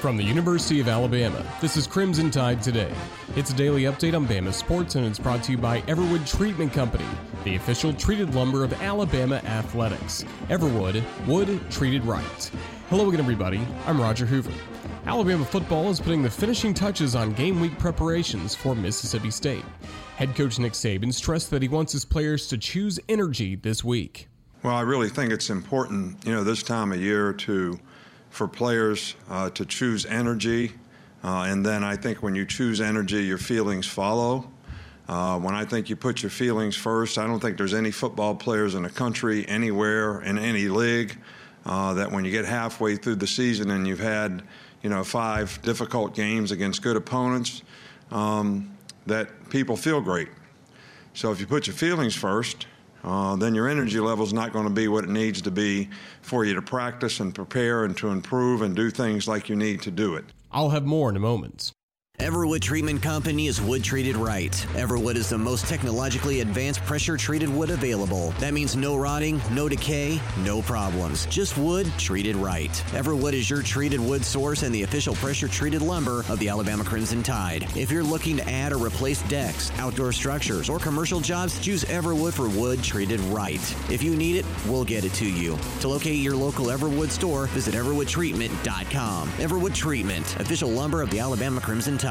From the University of Alabama, this is Crimson Tide Today. It's a daily update on Bama sports, and it's brought to you by Everwood Treatment Company, the official treated lumber of Alabama athletics. Everwood, wood treated right. Hello again, everybody. I'm Roger Hoover. Alabama football is putting the finishing touches on game week preparations for Mississippi State. Head coach Nick Saban stressed that he wants his players to choose energy this week. Well, I really think it's important, you know, this time of year to for players uh, to choose energy. Uh, and then I think when you choose energy, your feelings follow. Uh, when I think you put your feelings first, I don't think there's any football players in the country, anywhere, in any league, uh, that when you get halfway through the season and you've had, you know, five difficult games against good opponents, um, that people feel great. So if you put your feelings first, uh, then your energy level is not going to be what it needs to be for you to practice and prepare and to improve and do things like you need to do it. I'll have more in a moment. Everwood Treatment Company is wood treated right. Everwood is the most technologically advanced pressure treated wood available. That means no rotting, no decay, no problems. Just wood treated right. Everwood is your treated wood source and the official pressure treated lumber of the Alabama Crimson Tide. If you're looking to add or replace decks, outdoor structures, or commercial jobs, choose Everwood for wood treated right. If you need it, we'll get it to you. To locate your local Everwood store, visit everwoodtreatment.com. Everwood Treatment, official lumber of the Alabama Crimson Tide.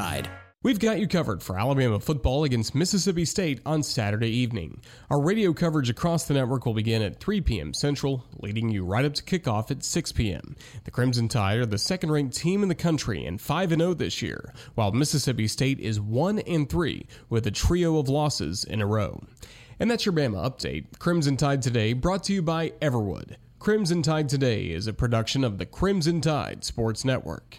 We've got you covered for Alabama football against Mississippi State on Saturday evening. Our radio coverage across the network will begin at 3 p.m. Central, leading you right up to kickoff at 6 p.m. The Crimson Tide are the second ranked team in the country and 5 0 this year, while Mississippi State is 1 3 with a trio of losses in a row. And that's your Bama update. Crimson Tide Today brought to you by Everwood. Crimson Tide Today is a production of the Crimson Tide Sports Network.